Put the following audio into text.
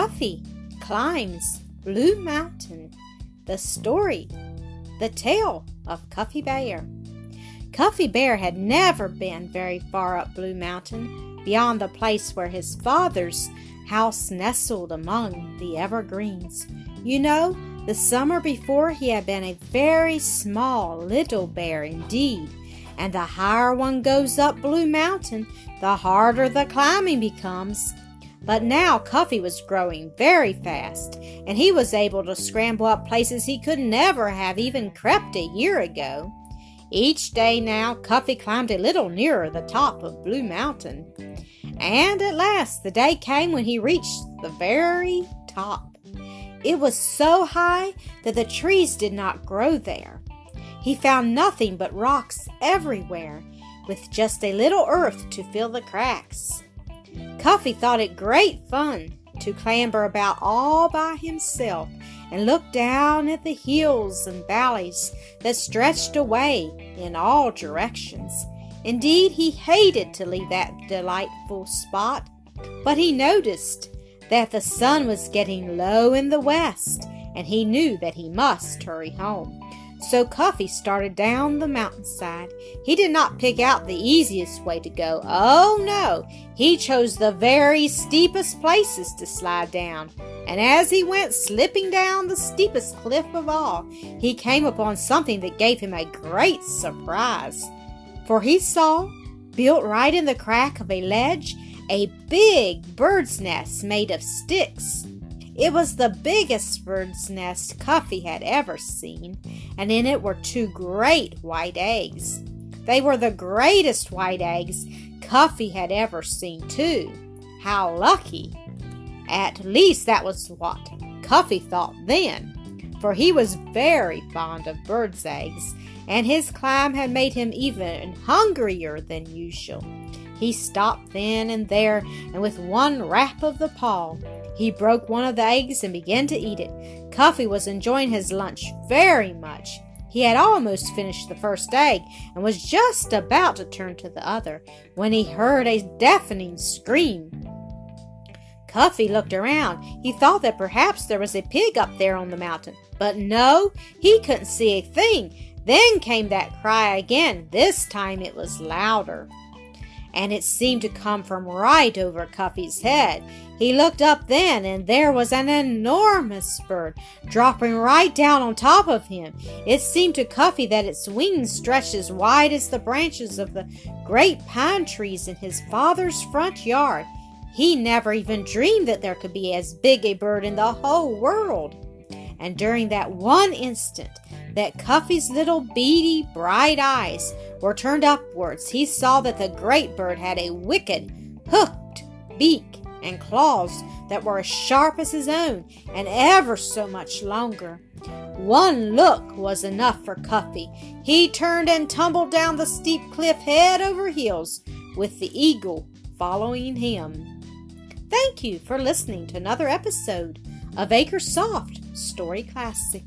Cuffy climbs Blue Mountain. The story, the tale of Cuffy Bear. Cuffy Bear had never been very far up Blue Mountain, beyond the place where his father's house nestled among the evergreens. You know, the summer before he had been a very small little bear indeed, and the higher one goes up Blue Mountain, the harder the climbing becomes. But now Cuffy was growing very fast, and he was able to scramble up places he could never have even crept a year ago. Each day now, Cuffy climbed a little nearer the top of Blue Mountain. And at last, the day came when he reached the very top. It was so high that the trees did not grow there. He found nothing but rocks everywhere, with just a little earth to fill the cracks. Cuffy thought it great fun to clamber about all by himself and look down at the hills and valleys that stretched away in all directions. Indeed, he hated to leave that delightful spot, but he noticed that the sun was getting low in the west, and he knew that he must hurry home. So Cuffy started down the mountainside. He did not pick out the easiest way to go. Oh no, he chose the very steepest places to slide down. And as he went slipping down the steepest cliff of all, he came upon something that gave him a great surprise. For he saw, built right in the crack of a ledge, a big bird's nest made of sticks. It was the biggest bird's nest Cuffy had ever seen, and in it were two great white eggs. They were the greatest white eggs Cuffy had ever seen, too. How lucky! At least that was what Cuffy thought then, for he was very fond of birds' eggs, and his climb had made him even hungrier than usual. He stopped then and there, and with one rap of the paw, he broke one of the eggs and began to eat it. Cuffy was enjoying his lunch very much. He had almost finished the first egg and was just about to turn to the other when he heard a deafening scream. Cuffy looked around. He thought that perhaps there was a pig up there on the mountain. But no, he couldn't see a thing. Then came that cry again. This time it was louder and it seemed to come from right over Cuffy's head. He looked up then, and there was an enormous bird dropping right down on top of him. It seemed to Cuffy that its wings stretched as wide as the branches of the great pine trees in his father's front yard. He never even dreamed that there could be as big a bird in the whole world. And during that one instant, that Cuffy's little beady, bright eyes were turned upwards, he saw that the great bird had a wicked, hooked beak and claws that were as sharp as his own and ever so much longer. One look was enough for Cuffy. He turned and tumbled down the steep cliff head over heels, with the eagle following him. Thank you for listening to another episode of Acresoft Story Classic.